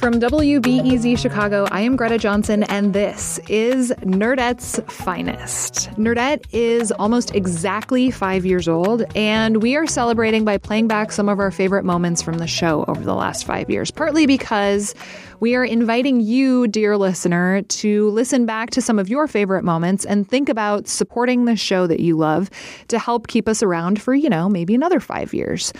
From WBEZ Chicago, I am Greta Johnson, and this is Nerdette's Finest. Nerdette is almost exactly five years old, and we are celebrating by playing back some of our favorite moments from the show over the last five years, partly because we are inviting you, dear listener, to listen back to some of your favorite moments and think about supporting the show that you love to help keep us around for, you know, maybe another five years.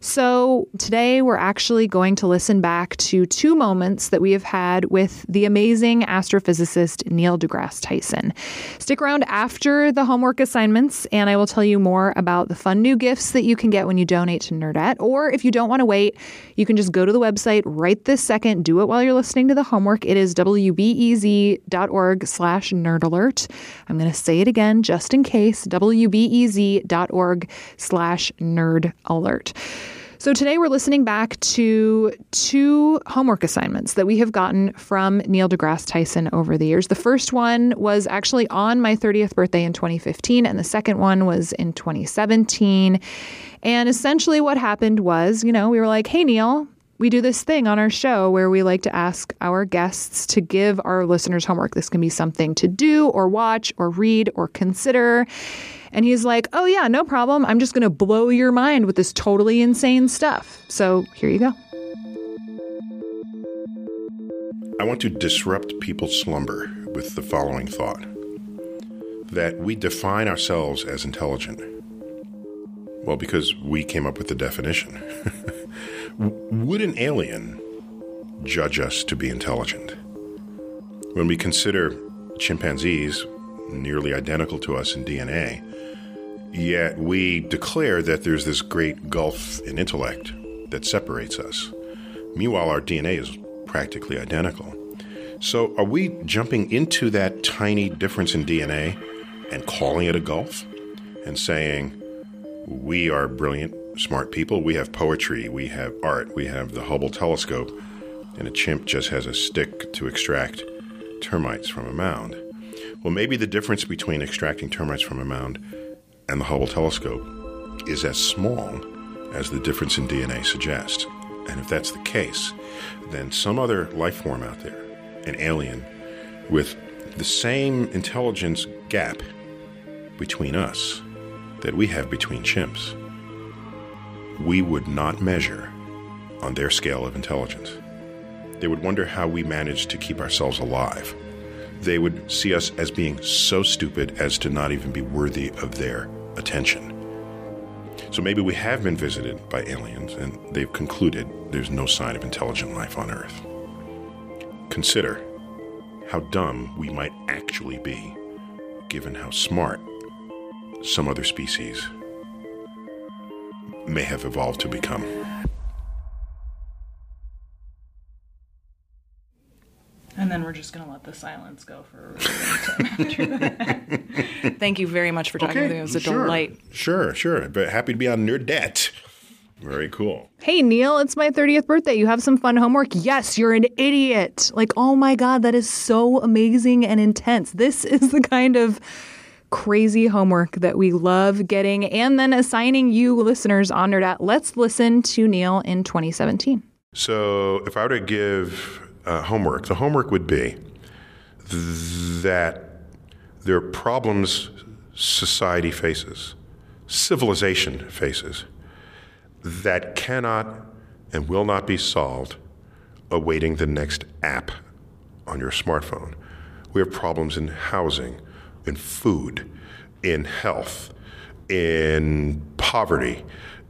So today we're actually going to listen back to two moments that we have had with the amazing astrophysicist Neil deGrasse Tyson. Stick around after the homework assignments, and I will tell you more about the fun new gifts that you can get when you donate to Nerdette. Or if you don't want to wait, you can just go to the website right this second. Do it while you're listening to the homework. It is wbez.org slash nerdalert. I'm going to say it again just in case, wbez.org slash nerd alert. So today we're listening back to two homework assignments that we have gotten from Neil deGrasse Tyson over the years. The first one was actually on my 30th birthday in 2015, and the second one was in 2017. And essentially, what happened was, you know, we were like, hey, Neil, we do this thing on our show where we like to ask our guests to give our listeners homework. This can be something to do or watch or read or consider. And he's like, oh, yeah, no problem. I'm just going to blow your mind with this totally insane stuff. So here you go. I want to disrupt people's slumber with the following thought that we define ourselves as intelligent. Well, because we came up with the definition. Would an alien judge us to be intelligent? When we consider chimpanzees nearly identical to us in DNA, yet we declare that there's this great gulf in intellect that separates us. Meanwhile, our DNA is practically identical. So, are we jumping into that tiny difference in DNA and calling it a gulf and saying, we are brilliant, smart people, we have poetry, we have art, we have the Hubble telescope, and a chimp just has a stick to extract termites from a mound? Well, maybe the difference between extracting termites from a mound and the Hubble telescope is as small as the difference in DNA suggests. And if that's the case, then some other life form out there, an alien, with the same intelligence gap between us that we have between chimps, we would not measure on their scale of intelligence. They would wonder how we managed to keep ourselves alive. They would see us as being so stupid as to not even be worthy of their attention. So maybe we have been visited by aliens and they've concluded there's no sign of intelligent life on Earth. Consider how dumb we might actually be, given how smart some other species may have evolved to become. And then we're just going to let the silence go for a really long time after that. Thank you very much for talking with me. It was a sure, delight. Sure, sure. But happy to be on Nerdette. Very cool. Hey, Neil, it's my 30th birthday. You have some fun homework? Yes, you're an idiot. Like, oh my God, that is so amazing and intense. This is the kind of crazy homework that we love getting and then assigning you listeners on Nerdette. Let's listen to Neil in 2017. So, if I were to give uh, homework, the homework would be that there are problems society faces, civilization faces, that cannot and will not be solved awaiting the next app on your smartphone. We have problems in housing, in food, in health, in poverty,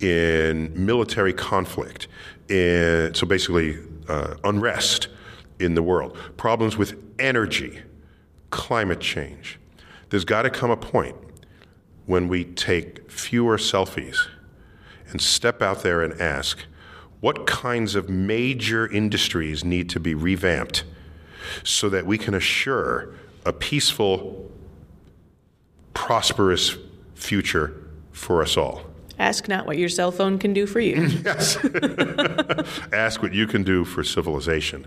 in military conflict, in so basically uh, unrest, in the world, problems with energy, climate change. There's got to come a point when we take fewer selfies and step out there and ask what kinds of major industries need to be revamped so that we can assure a peaceful, prosperous future for us all. Ask not what your cell phone can do for you. yes. Ask what you can do for civilization.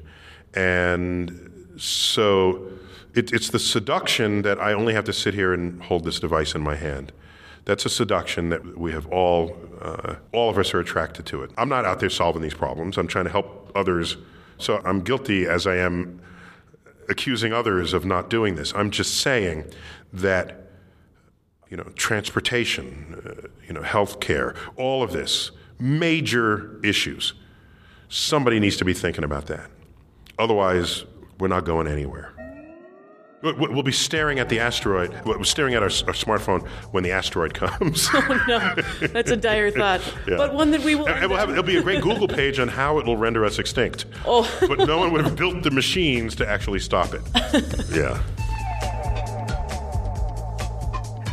And so it, it's the seduction that I only have to sit here and hold this device in my hand. That's a seduction that we have all, uh, all of us are attracted to it. I'm not out there solving these problems. I'm trying to help others. So I'm guilty as I am accusing others of not doing this. I'm just saying that you know, transportation, uh, you know, healthcare, all of this, major issues. Somebody needs to be thinking about that. Otherwise, we're not going anywhere. We'll be staring at the asteroid, we're staring at our, our smarphone when the asteroid comes. oh no, that's a dire thought, yeah. but one that we will. And, we'll have, it'll be a great Google page on how it will render us extinct. Oh, but no one would have built the machines to actually stop it. yeah.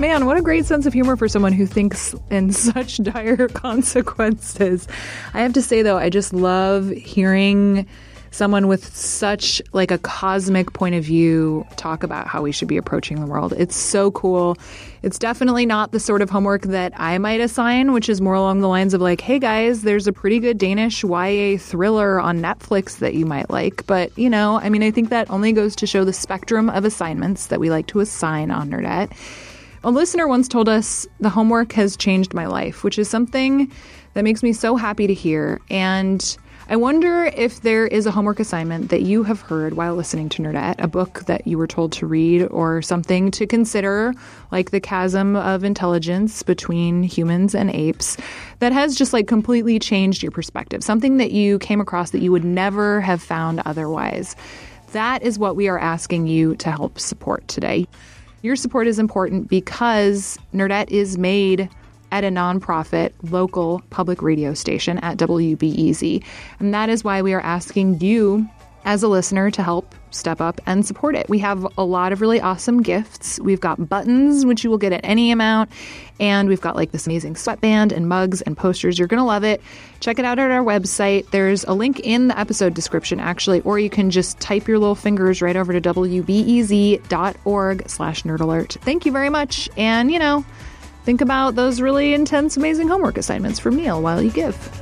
Man, what a great sense of humor for someone who thinks in such dire consequences. I have to say though, I just love hearing someone with such like a cosmic point of view talk about how we should be approaching the world. It's so cool. It's definitely not the sort of homework that I might assign, which is more along the lines of like, hey guys, there's a pretty good Danish YA thriller on Netflix that you might like. But, you know, I mean, I think that only goes to show the spectrum of assignments that we like to assign on Nerdette. A listener once told us the homework has changed my life, which is something that makes me so happy to hear. And I wonder if there is a homework assignment that you have heard while listening to Nerdette, a book that you were told to read, or something to consider, like the chasm of intelligence between humans and apes, that has just like completely changed your perspective, something that you came across that you would never have found otherwise. That is what we are asking you to help support today. Your support is important because Nerdette is made at a nonprofit local public radio station at WBEZ. And that is why we are asking you as a listener to help step up and support it. We have a lot of really awesome gifts. We've got buttons, which you will get at any amount, and we've got like this amazing sweatband and mugs and posters. You're going to love it. Check it out at our website. There's a link in the episode description, actually, or you can just type your little fingers right over to wbez.org slash nerd alert. Thank you very much. And, you know, Think about those really intense, amazing homework assignments for Neil while you give.